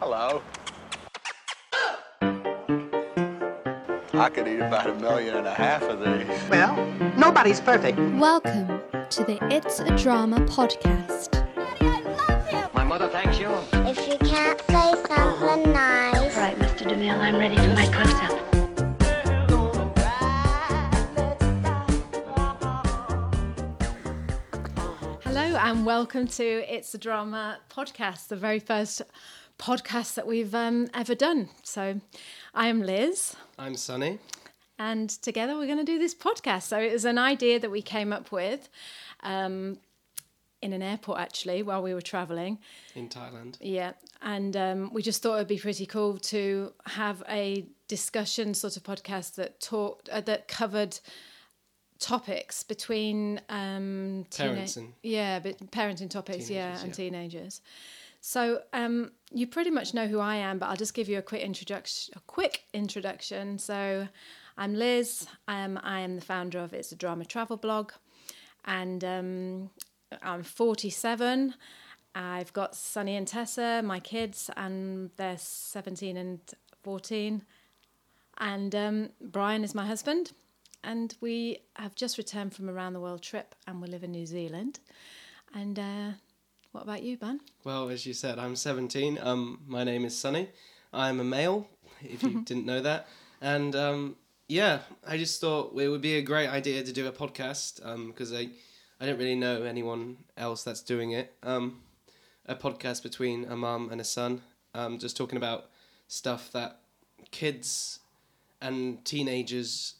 Hello. I could eat about a million and a half of these. Well, nobody's perfect. Welcome to the It's a Drama podcast. My mother thanks you. If you can't say something nice, All right, Mr. DeMille, I'm ready for my close-up. Hello and welcome to It's a Drama podcast, the very first podcast that we've um, ever done. So, I am Liz, I'm Sunny. and together we're going to do this podcast. So, it was an idea that we came up with um, in an airport actually while we were traveling. in Thailand. Yeah, and um, we just thought it'd be pretty cool to have a discussion sort of podcast that talked uh, that covered topics between um, and- yeah, but parenting topics, yeah, and yeah. teenagers. So um, you pretty much know who I am, but I'll just give you a quick introduction. A quick introduction. So I'm Liz. Um, I am the founder of It's a Drama Travel blog, and um, I'm 47. I've got Sunny and Tessa, my kids, and they're 17 and 14. And um, Brian is my husband. And we have just returned from a round the world trip and we live in New Zealand. And uh, what about you, Ben? Well, as you said, I'm 17. Um, my name is Sunny. I'm a male, if you didn't know that. And um, yeah, I just thought it would be a great idea to do a podcast because I, I don't really know anyone else that's doing it. Um, a podcast between a mum and a son, um, just talking about stuff that kids and teenagers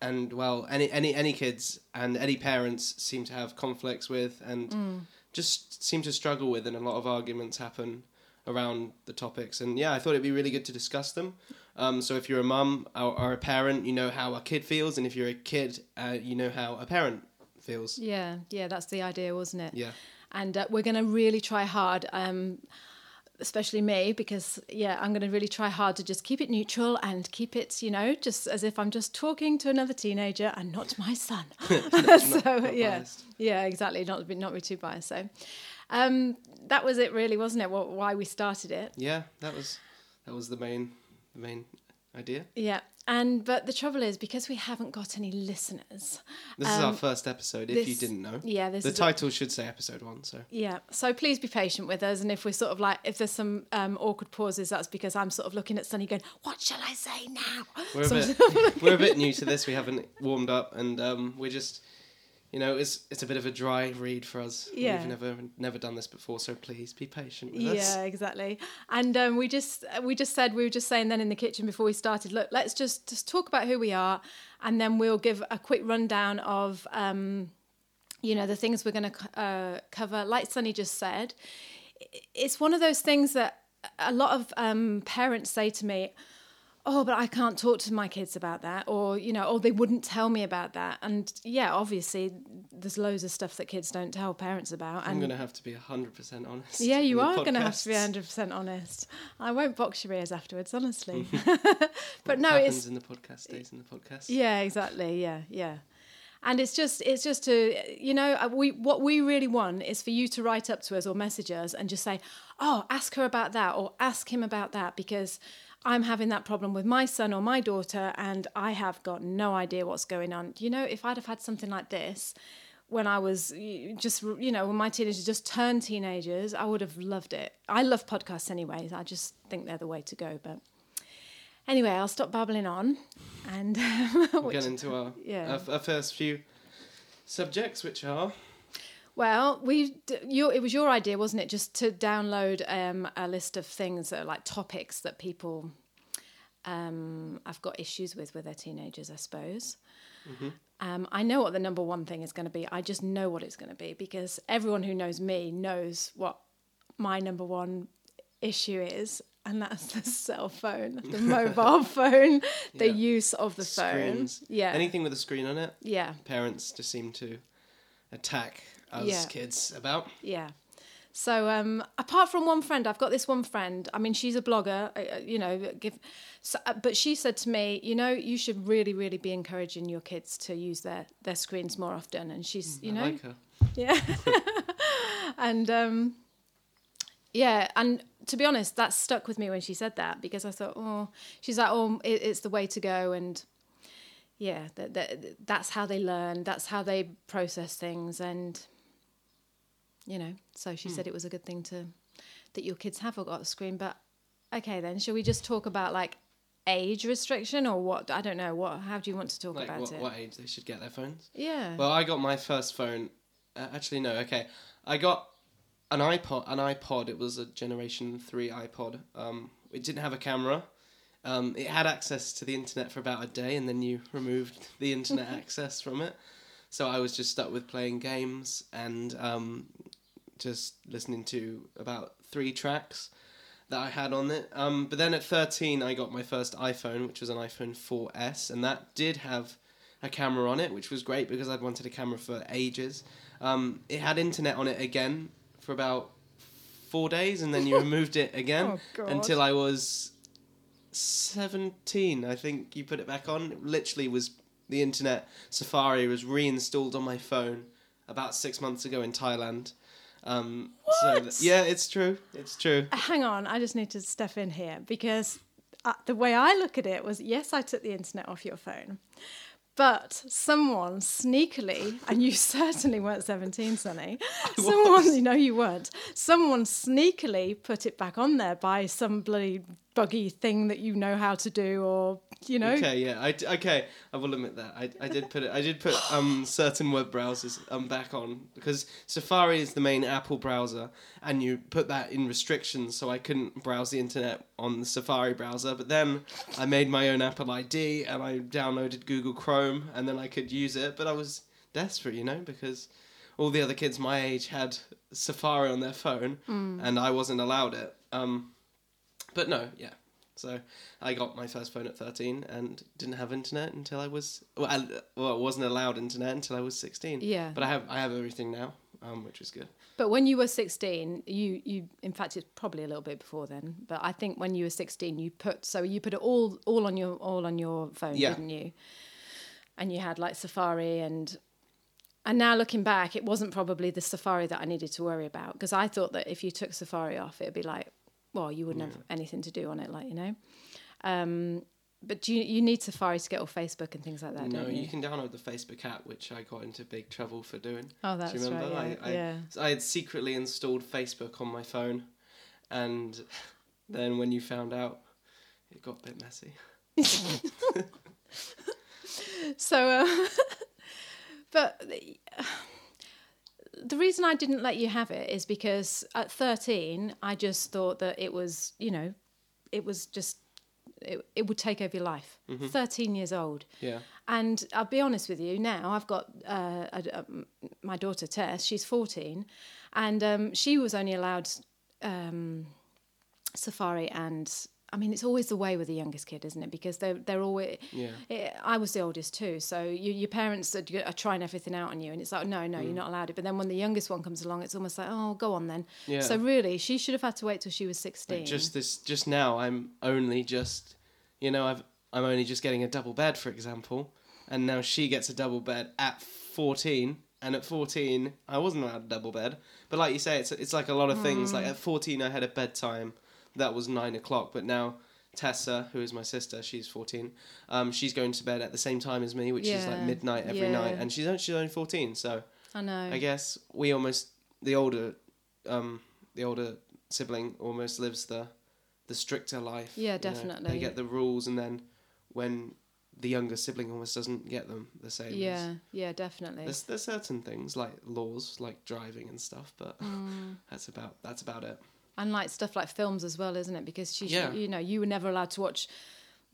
and well any any any kids and any parents seem to have conflicts with and just seem to struggle with and a lot of arguments happen around the topics. And yeah i thought it'd be really good to discuss them. Um, so if you're a mum or, or a parent you know how a kid feels and if you're a kid uh, you know how a parent feels. Yeah, yeah, that's the idea, wasn't it? yeah. And uh, we're going to really try hard um, especially me because yeah i'm going to really try hard to just keep it neutral and keep it you know just as if i'm just talking to another teenager and not my son. So not yeah. biased. yeah exactly. Not be not be too biased. So um, that was it really wasn't it? What, why we started it. Yeah that was that was the main the main idea. Yeah and but the trouble is because we haven't got any listeners this is our first episode if you Um, didn't know yeah this the is a- title should say episode one so Yeah, so please be patient with us, and if we're sort of like, if there's some um, awkward pauses, that's because I'm sort of looking at Sunny going, "What shall I say now?" We're a bit we're a bit new to this. We haven't warmed up, and um, we're just, you know, it's it's a bit of a dry read for us. Yeah. We've never never done this before, so please be patient with us. yeah, exactly. And um, we just we just said we were just saying then in the kitchen before we started, look, let's just just talk about who we are, and then we'll give a quick rundown of. Um, you know the things we're going to uh, cover like sunny just said it's one of those things that a lot of um, parents say to me oh but i can't talk to my kids about that or you know oh they wouldn't tell me about that and yeah obviously there's loads of stuff that kids don't tell parents about I'm gonna have to be hundred percent honest. yeah, you are going to have to be podcasts. 100% honest. I won't box your ears afterwards, honestly. But no, happens it's in the podcast stays in the podcast. yeah, exactly. Yeah, yeah. And it's just it's just to you know uh, we what we really want is for you to write up to us or message us and just say, "Oh, ask her about that or ask him about that because I'm having that problem with my son or my daughter and I have got no idea what's going on." You know, if I'd have had something like this when I was just you know when my teenagers just turned teenagers, I would have loved it. I love podcasts anyways. I just think they're the way to go, but Anyway, I'll stop babbling on, and We'll get into our, Yeah. our our first few subjects, which are Well, we your it was your idea, wasn't it, just to download um, a list of things that are like topics that people um, I've got issues with with their teenagers, I suppose. Um, I know what the number one thing is going to be. I just know what it's going to be because everyone who knows me knows what my number one issue is, and that's the cell phone, the mobile phone, the Yeah. use of the screens. phone. Yeah, anything with a screen on it. yeah. Parents just seem to attack us Yeah. kids about. Yeah. So um, apart from one friend, I've got this one friend. I mean, she's a blogger, uh, uh, you know. Give, so, uh, but she said to me, you know, you should really, really be encouraging your kids to use their their screens more often. And she's, you I know, like her. yeah. and um, yeah, and to be honest, that stuck with me when she said that because I thought, oh, she's like, oh, it, it's the way to go, and yeah, that, that that's how they learn, that's how they process things, and you know, so she said it was a good thing to that your kids have got a screen. But okay, then shall we just talk about like age restriction or what? I don't know. What? How do you want to talk Like about what, it? what age they should get their phones? Yeah. Well, I got my first phone. Uh, actually, no. Okay, I got an iPod. An iPod. It was a Generation Three iPod. Um, it didn't have a camera. Um, it had access to the internet for about a day, and then you removed the internet access from it. So I was just stuck with playing games and um, just listening to about three tracks that I had on it. Um, but then at 13, I got my first iPhone, which was an iPhone 4S, and that did have a camera on it, which was great because I'd wanted a camera for ages. Um, it had internet on it again for about four days, and then you removed it again Oh, until I was 17. I think you put it back on. It literally was the internet. Safari was reinstalled on my phone about six months ago in Thailand. Um, So What? th- yeah, it's true. It's true. hang on, I just need to step in here because uh, the way I look at it was yes, I took the internet off your phone, but someone sneakily, and you certainly weren't 17, Sonny, someone, you know, you weren't, someone sneakily put it back on there by some bloody buggy thing that you know how to do or, you know. Okay, yeah, I okay. I will admit that I, I did put it. I did put um certain web browsers um back on because Safari is the main Apple browser, and you put that in restrictions, so I couldn't browse the internet on the Safari browser. But then I made my own Apple ID and I downloaded Google Chrome, and then I could use it. But I was desperate, you know, because all the other kids my age had Safari on their phone, and I wasn't allowed it. Um, but no, yeah. So I got my first phone at 13 and didn't have internet until I was well, I, well, I wasn't allowed internet until I was 16. Yeah. But I have I have everything now, um, which is good. But when you were 16, you, you in fact it's probably a little bit before then, but I think when you were 16 you put so you put it all all on your all on your phone, Yeah. didn't you? And you had like Safari and and now looking back, it wasn't probably the Safari that I needed to worry about because I thought that if you took Safari off, it'd be like, well, you wouldn't have anything to do on it, like you know. Um, but you you need Safari to get off Facebook and things like that, no, you? you can download the Facebook app, which I got into big trouble for doing. Oh, Do that's you remember? right. I, Yeah, I, yeah. so I had secretly installed Facebook on my phone, and then when you found out, it got a bit messy. So, uh, but the, the reason I didn't let you have it is because at 13, I just thought that it was, you know, it was just, it, it would take over your life. 13 years old. Yeah. And I'll be honest with you now, I've got uh, a, um, my daughter Tess, she's 14, and um, she was only allowed um, Safari and. I mean, it's always the way with the youngest kid, isn't it? Because they're they're always. Yeah. It, I was the oldest too, so you, your parents are, are trying everything out on you, and it's like, no, no, you're mm. not allowed it. But then when the youngest one comes along, it's almost like, oh, go on then. Yeah. So really, she should have had to wait till she was sixteen. Like just this, just now, I'm only just, you know, I've I'm only just getting a double bed, for example, and now she gets a double bed at 14, and at 14, I wasn't allowed a double bed. But like you say, it's it's like a lot of things. Like mm. at 14, I had a bedtime that was nine o'clock, but now. Tessa, who is my sister, she's fourteen. Um, she's going to bed at the same time as me, which is like midnight every yeah. night, and she's only, she's only fourteen. So I know. I guess we almost the older, um, the older sibling almost lives the, the stricter life. Yeah, you know. definitely. They get the rules, and then when the younger sibling almost doesn't get them the same. as- yeah, yeah, definitely. There's there's certain things like laws, like driving and stuff, but Mm. that's about that's about it. And like stuff like films as well, isn't it? Because she, Yeah. you know, you were never allowed to watch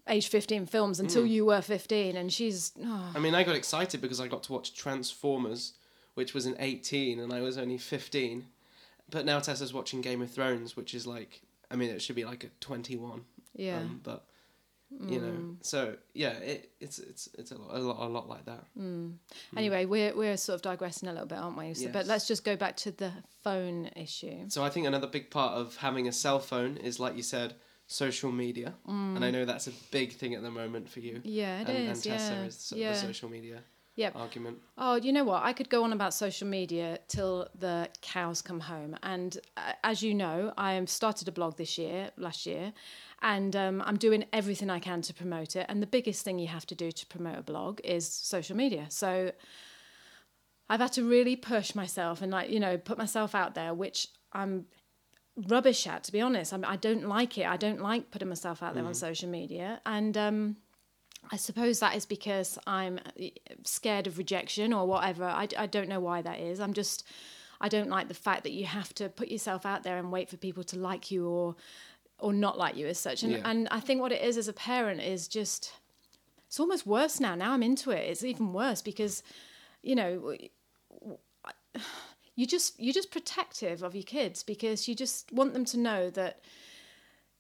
age 15 films Mm. until you were 15 and she's oh, I mean, I got excited because I got to watch Transformers, which was in 18, and I was only 15. But now Tessa's watching Game of Thrones, which is like, I mean, it should be like a 21. yeah Um, but you know, so yeah, it, it's it's it's a lot, a lot a lot like that. anyway we're we're sort of digressing a little bit aren't we so, but let's just go back to the phone issue So I think another big part of having a cell phone is, like you said, social media, and I know that's a big thing at the moment for you. Mm. yeah it and, is and Tessa yeah is yeah the social media. Yep. argument. Oh, you know what? I could go on about social media till the cows come home. And uh, as you know, I started a blog this year, last year, and um, I'm doing everything I can to promote it. And the biggest thing you have to do to promote a blog is social media. So I've had to really push myself and like you know put myself out there, which I'm rubbish at to be honest. I'm, I don't like it. I don't like putting myself out there on social media, and um, I suppose that is because I'm uh, scared of rejection or whatever. I, I don't know why that is. I'm just, I don't like the fact that you have to put yourself out there and wait for people to like you or or not like you as such. And, Yeah. and I think what it is as a parent is just, it's almost worse now. Now I'm into it. It's even worse because, you know, you just you're just protective of your kids because you just want them to know that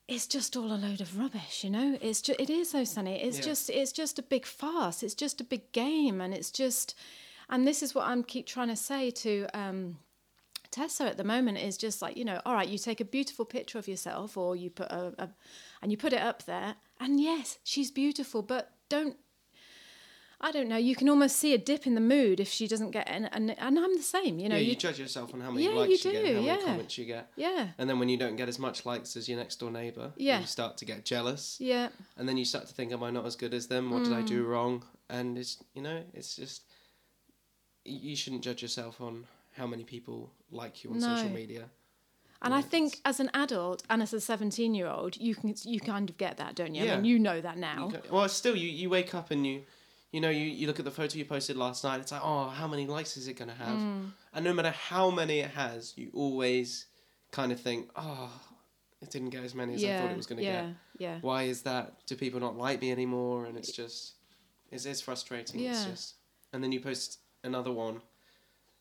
it's just all a load of rubbish, you know. It's just it is though, Sunny. It's Yeah. just it's just a big farce. It's just a big game, and it's just, and this is what I'm keep trying to say to um, Tessa at the moment is just like you know, all right, you take a beautiful picture of yourself, or you put a, a and you put it up there, and yes, she's beautiful, but don't. I don't know. You can almost see a dip in the mood if she doesn't get, and and, and I'm the same. You know, yeah, you, you, judge yourself on how many Yeah, you likes you, get, do, and how many yeah. comments you get. yeah, And then when you don't get as much likes as your next door neighbour, Yeah. you start to get jealous. yeah, And then you start to think, am I not as good as them? What did I Mm. do wrong? And it's, you know, it's just, you shouldn't judge yourself on how many people like you on social media. And Yeah, I think as an adult and as a 17 year old, you can you kind of get that, don't you? I Yeah. mean, you know that now. Well, still, you, you wake up and you, you know, you, you look at the photo you posted last night. It's like, oh, how many likes is it going to have? Mm. And no matter how many it has, you always kind of think, oh, it didn't get as many as I thought it was going to yeah, get. yeah. Why is that? Do people not like me anymore? And it's just, it's, it's frustrating. It's just, and then you post another one.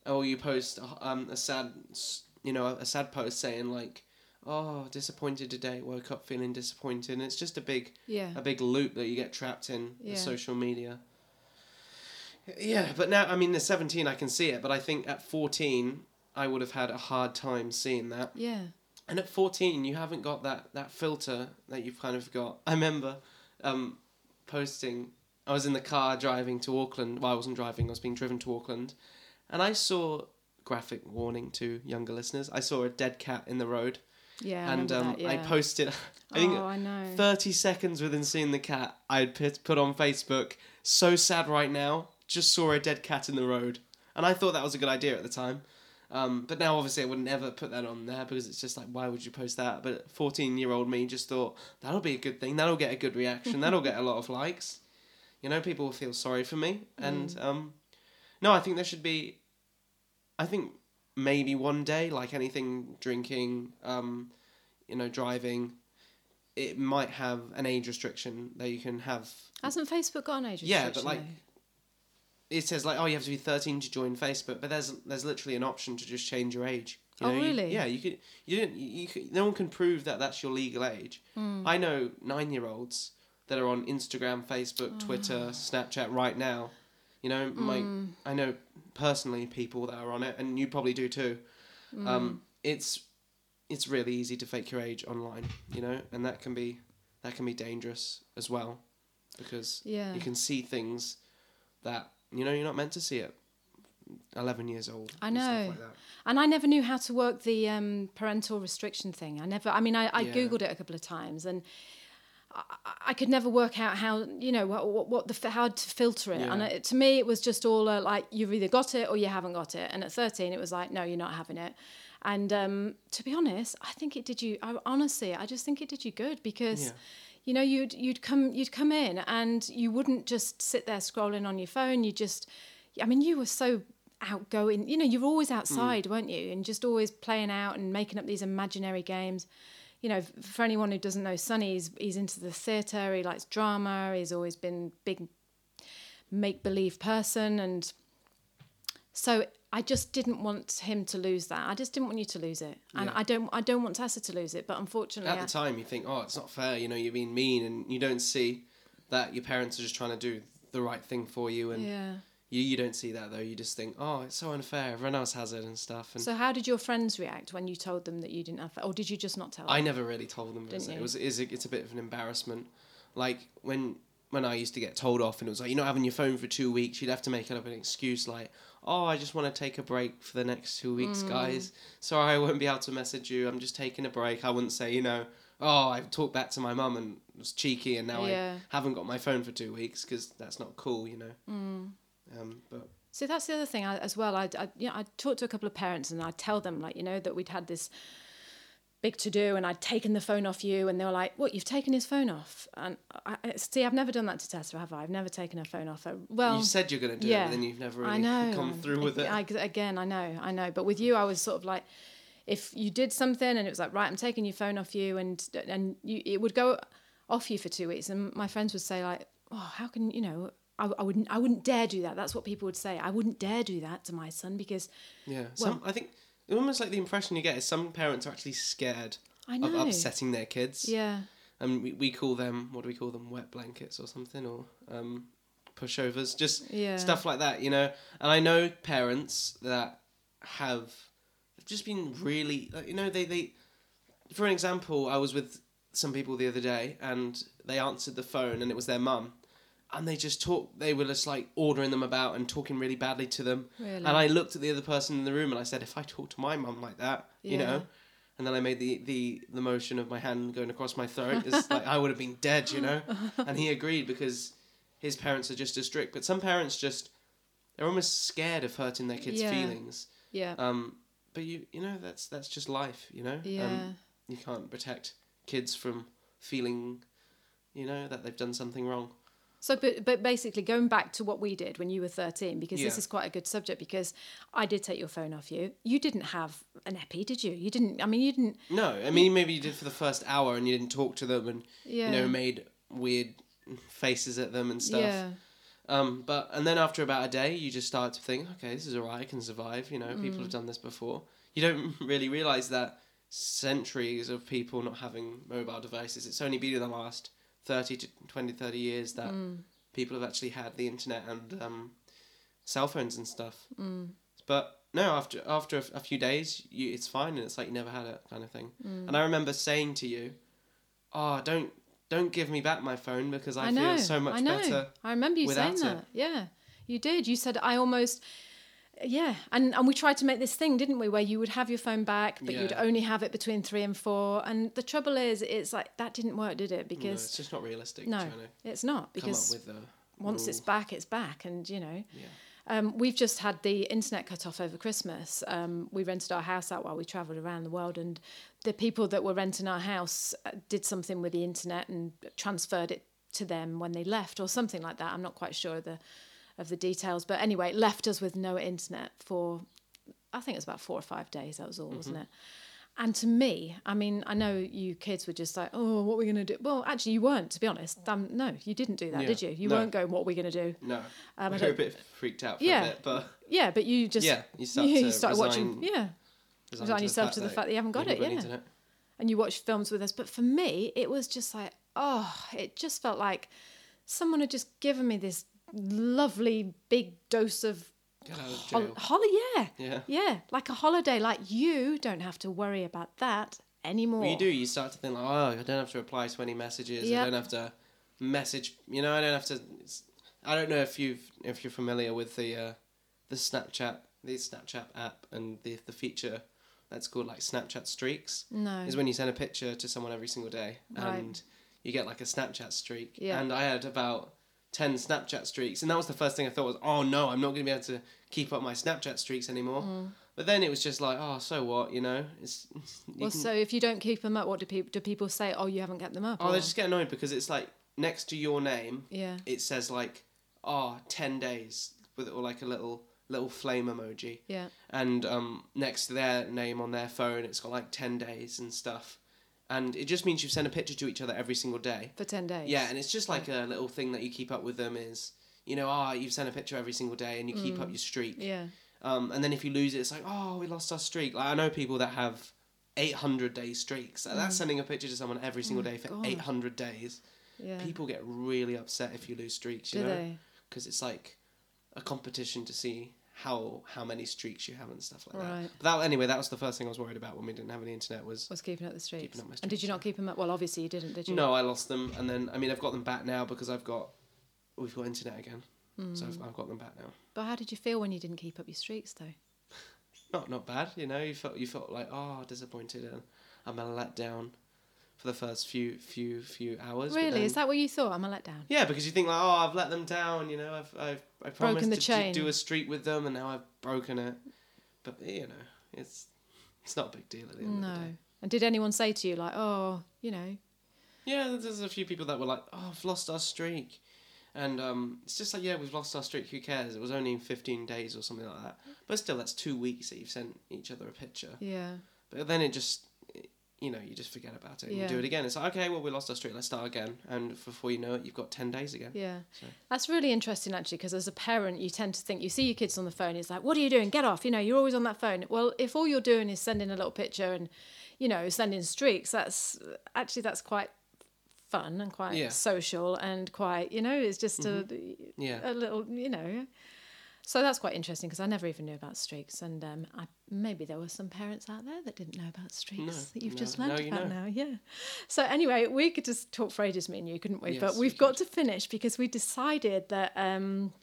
Oh, you post um, a sad, you know, a sad post saying like, oh, disappointed today. Woke up feeling disappointed. And it's just a big, Yeah. a big loop that you get trapped in Yeah. the social media. Yeah, but now I mean, at seventeen, I can see it, but I think at fourteen, I would have had a hard time seeing that. Yeah. And at fourteen, you haven't got that that filter that you've kind of got. I remember um, posting. I was in the car driving to Auckland. Well, I wasn't driving. I was being driven to Auckland, and I saw graphic warning to younger listeners. I saw a dead cat in the road, Yeah. And remember um, that, I posted. I think Oh, I know. 30 seconds within seeing the cat, I'd put, put on Facebook, so sad right now, just saw a dead cat in the road. And I thought that was a good idea at the time. Um, but now, obviously, I would never put that on there because it's just like, why would you post that? But 14 year old me just thought, that'll be a good thing. That'll get a good reaction. That'll get a lot of likes. You know, people will feel sorry for me. And um, no, I think there should be, I think maybe one day, like anything, drinking, um, you know, driving, it might have an age restriction that you can have. Hasn't Facebook got an age restriction? Yeah, but, like, though? It says like, oh, you have to be thirteen to join Facebook, but there's there's literally an option to just change your age. You Oh, know, you- really? yeah, you could. You didn't. You, you could, no one can prove that that's your legal age. Hmm. I know nine year olds that are on Instagram, Facebook, Twitter, Ah. Snapchat right now. You know, my Hmm. I know personally people that are on it, and you probably do too. Hmm. Um, it's it's really easy to fake your age online, you know, and that can be that can be dangerous as well, because Yeah. you can see things that you know you're not meant to see at eleven years old. I and stuff know. like that. And I never knew how to work the um, parental restriction thing. I never, I mean, I, I Yeah. Googled it a couple of times and I, could never work out how, you know, what, what, the, how to filter it. And it, to me, it was just all uh, like, you've either got it or you haven't got it. And at 13, it was like, no, you're not having it. And um, to be honest, I think it did you, I, honestly, I just think it did you good because. Yeah. You know, you'd you'd come you'd come in and you wouldn't just sit there scrolling on your phone. You just, I mean, you were so outgoing. You know, you were always outside, weren't you? And just always playing out and making up these imaginary games. You know, for anyone who doesn't know, Sonny, he's, he's into the theatre. He likes drama. He's always been big make believe person, and so I just didn't want him to lose that. I just didn't want you to lose it, and Yeah. I don't I don't want Tessa to lose it. But unfortunately, At I- the time, you think, oh, it's not fair. You know, you're being mean, and you don't see that your parents are just trying to do the right thing for you, and yeah. You you don't see that though. You just think, oh, it's so unfair. Everyone else has it and stuff. And So how did your friends react when you told them that you didn't have, or did you just not tell them? I never really told them. Didn't it you? was it was it's a bit of an embarrassment. Like when when I used to get told off and it was like you're not having your phone for two weeks, you'd have to make up an excuse like, "Oh, I just want to take a break for the next two weeks, Mm. guys. Sorry, I won't be able to message you. I'm just taking a break." I wouldn't say, you know, "Oh, I've talked back to my mum and was cheeky, and now Yeah. I haven't got my phone for two weeks because that's not cool, you know." Mm. Um, but So that's the other thing I, as well. I, I, you know, I talked to a couple of parents and I'd tell them, like, you know, that we'd had this big to do and I'd taken the phone off you. And they were like, what, you've taken his phone off? And I, I- see, I've never done that to Tessa, have I? I've never taken her phone off her. Well, you said you're gonna do it, yeah, but then you've never I know. come through with it. I, again, I know, I know. But with you, I was sort of like, if you did something and it was like, right, I'm taking your phone off you, and and you, it would go off you for two weeks, and my friends would say like, oh, how can you know? I, I wouldn't, I wouldn't dare do that. That's what people would say. I wouldn't dare do that to my son because Yeah, some I think almost like the impression you get is some parents are actually scared of upsetting their kids. yeah, and we, we call them what do we call them wet blankets or something or um, pushovers just Yeah. stuff like that you know and i know parents that have just been really like, you know they, they for an example i was with some people the other day and they answered the phone and it was their mum and they just talk they were just like ordering them about and talking really badly to them Really? and i looked at the other person in the room and i said if i talk to my mum like that you know and then I made the, the, the motion of my hand going across my throat. It's like I would have been dead, you know. And he agreed because his parents are just as strict. But some parents just they're almost scared of hurting their kids' Yeah. feelings. yeah, Um, but you you know that's that's just life, you know. Yeah. Um, you can't protect kids from feeling, you know, that they've done something wrong. So, but, but basically, going back to what we did when you were 13, because this is quite a good subject, because I did take your phone off you. You didn't have an epi, did you? You didn't, I mean, you didn't, No, I mean maybe you did for the first hour and you didn't talk to them and Yeah. you know made weird faces at them and stuff. yeah. Um, but and then after about a day, you just start to think, okay, this is alright. I can survive. You know, people Mm. have done this before. You don't really realize that centuries of people not having mobile devices. It's only been in the last 30 to 20, 30 years that Mm. people have actually had the internet and um, cell phones and stuff. Mm. But no, after after a, a few days, you, it's fine, and it's like you never had it, kind of thing. Mm. And I remember saying to you, "Oh, don't don't give me back my phone because I, I know. feel so much I know. better." I remember you saying without it. that. Yeah, you did. You said I almost. Yeah, and and we tried to make this thing, didn't we, where you would have your phone back, but you'd only have it between three and four. And the trouble is, it's like that didn't work, did it? No, it's just not realistic. no, it's not. come Because up with a once it's back, it's back, and you know. Yeah. Um, we've just had the internet cut off over Christmas. Um, we rented our house out while we travelled around the world, and the people that were renting our house uh, did something with the internet and transferred it to them when they left, or something like that. I'm not quite sure of the of the details, but anyway, it left us with no internet for I think it was about four or five days. That was all, wasn't Mm-hmm. it? And to me, I mean, I know you kids were just like, "Oh, what are we going to do?" Well, actually, you weren't. To be honest, um, no, you didn't do that, Yeah. did you? You No. weren't going, "What are we going to do?" No, Um, I we were a bit freaked out for Yeah. a bit, but Yeah, but you just Yeah, you start you to started watching. resign- Yeah, resign yourself to the fact that you haven't got it, yeah. internet. and you watch films with us. But for me, it was just like, oh, it just felt like someone had just given me this lovely big dose of hol- holi- yeah, Yeah. yeah, like a holiday. Like you don't have to worry about that anymore. Well, you do. You start to think like, oh, I don't have to reply to any messages. Yep. I don't have to message. You know, I don't have to. I don't know if you've if you're familiar with the uh, the Snapchat the Snapchat app and the the feature that's called like Snapchat streaks. No. Is when you send a picture to someone every single day Right. and you get like a Snapchat streak. Yeah. And I had about. 10 Snapchat streaks, and that was the first thing I thought was, oh no, I'm not going to be able to keep up my Snapchat streaks anymore. Mm. But then it was just like, oh, so what, you know? It's you Well, can- so if you don't keep them up, what do people do? People say, oh, you haven't kept them up. Oh, or- they just get annoyed because it's like next to your name, yeah, it says like, oh, 10 days with or like a little little flame emoji, yeah, and um, next to their name on their phone, it's got like 10 days and stuff, and it just means you send a picture to each other every single day. for ten days. Yeah, and it's just like a little thing that you keep up with them is, you know, ah, you've sent a picture every single day and you keep up your streak. Mm. yeah, Um, and then if you lose it, it's like, oh, we lost our streak. Like I know people that have 800 day streaks. Like, That's sending a picture to someone every single day for Mm. God. 800 days. yeah. People get really upset if you lose streaks, you do know, because it's like a competition to see how how many streaks you have and stuff like that. Right. But that anyway, that was the first thing I was worried about when we didn't have any internet was. Was keeping up the streaks. Keeping up my streaks. and did you not keep them up? Well, obviously you didn't, did you? No, I lost them, and then I mean I've got them back now because I've got we've got internet again, so I've, hmm. I've got them back now. But how did you feel when you didn't keep up your streaks, though? Not not bad, you know. You felt you felt like oh disappointed and I'm a let down for the first few few few hours. Really? Is that what you thought? I'm a letdown. Yeah, because you think like, oh, I've let them down. You know, I've I've I promised the to, chain. do a streak with them, and now I've broken it. But you know, it's it's not a big deal at the end No. of the day. And did anyone say to you, like, oh, you know, Yeah, there's a few people that were like, oh, I've lost our streak. And um, it's just like, yeah, we've lost our streak. Who cares? It was only 15 days or something like that. But still, that's two weeks that you've sent each other a picture. yeah. But then it just, you know, you just forget about it and you do it again. It's like, okay, well, we lost our streak. Let's start again. And before you know it, you've got 10 days again. Yeah. So- That's really interesting, actually, because as a parent, you tend to think you see your kids on the phone. It's like, what are you doing? Get off. You know, you're always on that phone. Well, if all you're doing is sending a little picture and, you know, sending streaks, that's actually that's quite fun and quite Yeah. social and quite, you know, it's just a, mm-hmm. Yeah. a little, you know. So that's quite interesting because I never even knew about streaks, and um, I, maybe there were some parents out there that didn't know about streaks No, that you've no, just learned you about now. Yeah. So anyway, we could just talk for ages, me and you, couldn't we? Yes, but we we've got to finish because we decided that um,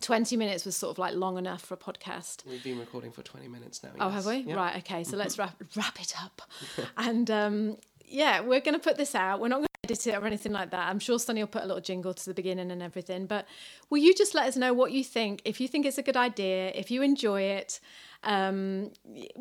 twenty minutes was sort of like long enough for a podcast. We've been recording for 20 minutes now. Oh, yes. have we? Yeah. Right. Okay. So let's wrap wrap it up, and um, yeah, we're going to put this out. We're not going to edit it or anything like that. I'm sure Sunny will put a little jingle to the beginning and everything. But will you just let us know what you think? If you think it's a good idea, if you enjoy it, um,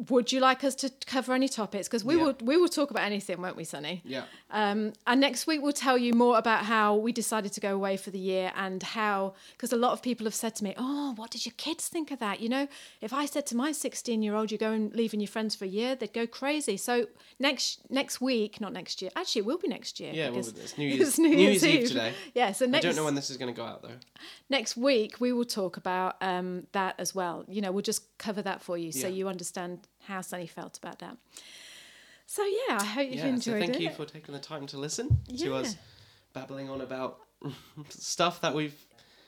would you like us to cover any topics? Because we Yeah. will we will talk about anything, won't we, Sunny? Yeah. Um, and next week we'll tell you more about how we decided to go away for the year and how, because a lot of people have said to me, "Oh, what did your kids think of that?" You know, if I said to my sixteen-year-old, "You're going leaving your friends for a year," they'd go crazy. So next next week, not next year. Actually, it will be next year. Yeah, well, it's New Year's- it's New, New Year's, Year's Eve Eve today. Yeah, so next, I don't know when this is going to go out, though. next week we will talk about um, that as well. You know, we'll just cover that for you so Yeah. you understand how Sunny felt about that. So yeah, I hope you Yeah, enjoyed so thank it. you for taking the time to listen to us babbling on about stuff that we've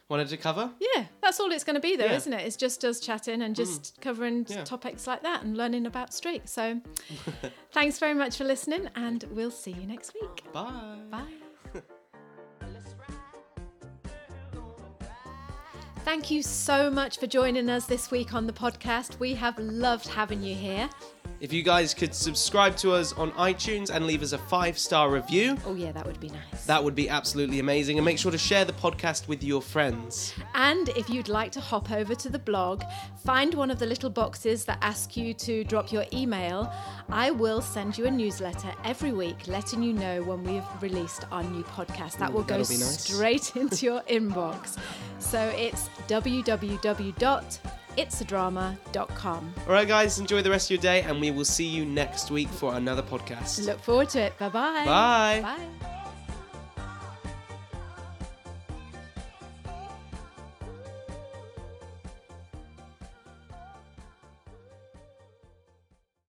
wanted to cover. Yeah, that's all it's going to be, though, Yeah. Mm. isn't it? It's just us chatting and just covering Yeah. topics like that and learning about streaks. So, thanks very much for listening, and we'll see you next week. Bye. Bye. Thank you so much for joining us this week on the podcast. We have loved having you here. If you guys could subscribe to us on iTunes and leave us a five star review, Oh, yeah, that would be nice. that would be absolutely amazing. And make sure to share the podcast with your friends. And if you'd like to hop over to the blog, find one of the little boxes that ask you to drop your email. I will send you a newsletter every week letting you know when we've released our new podcast. That will go nice. straight into your inbox. So it's www.itsadrama.com. All right, guys, enjoy the rest of your day, and we will see you next week for another podcast. Look forward to it. Bye-bye. Bye. Bye.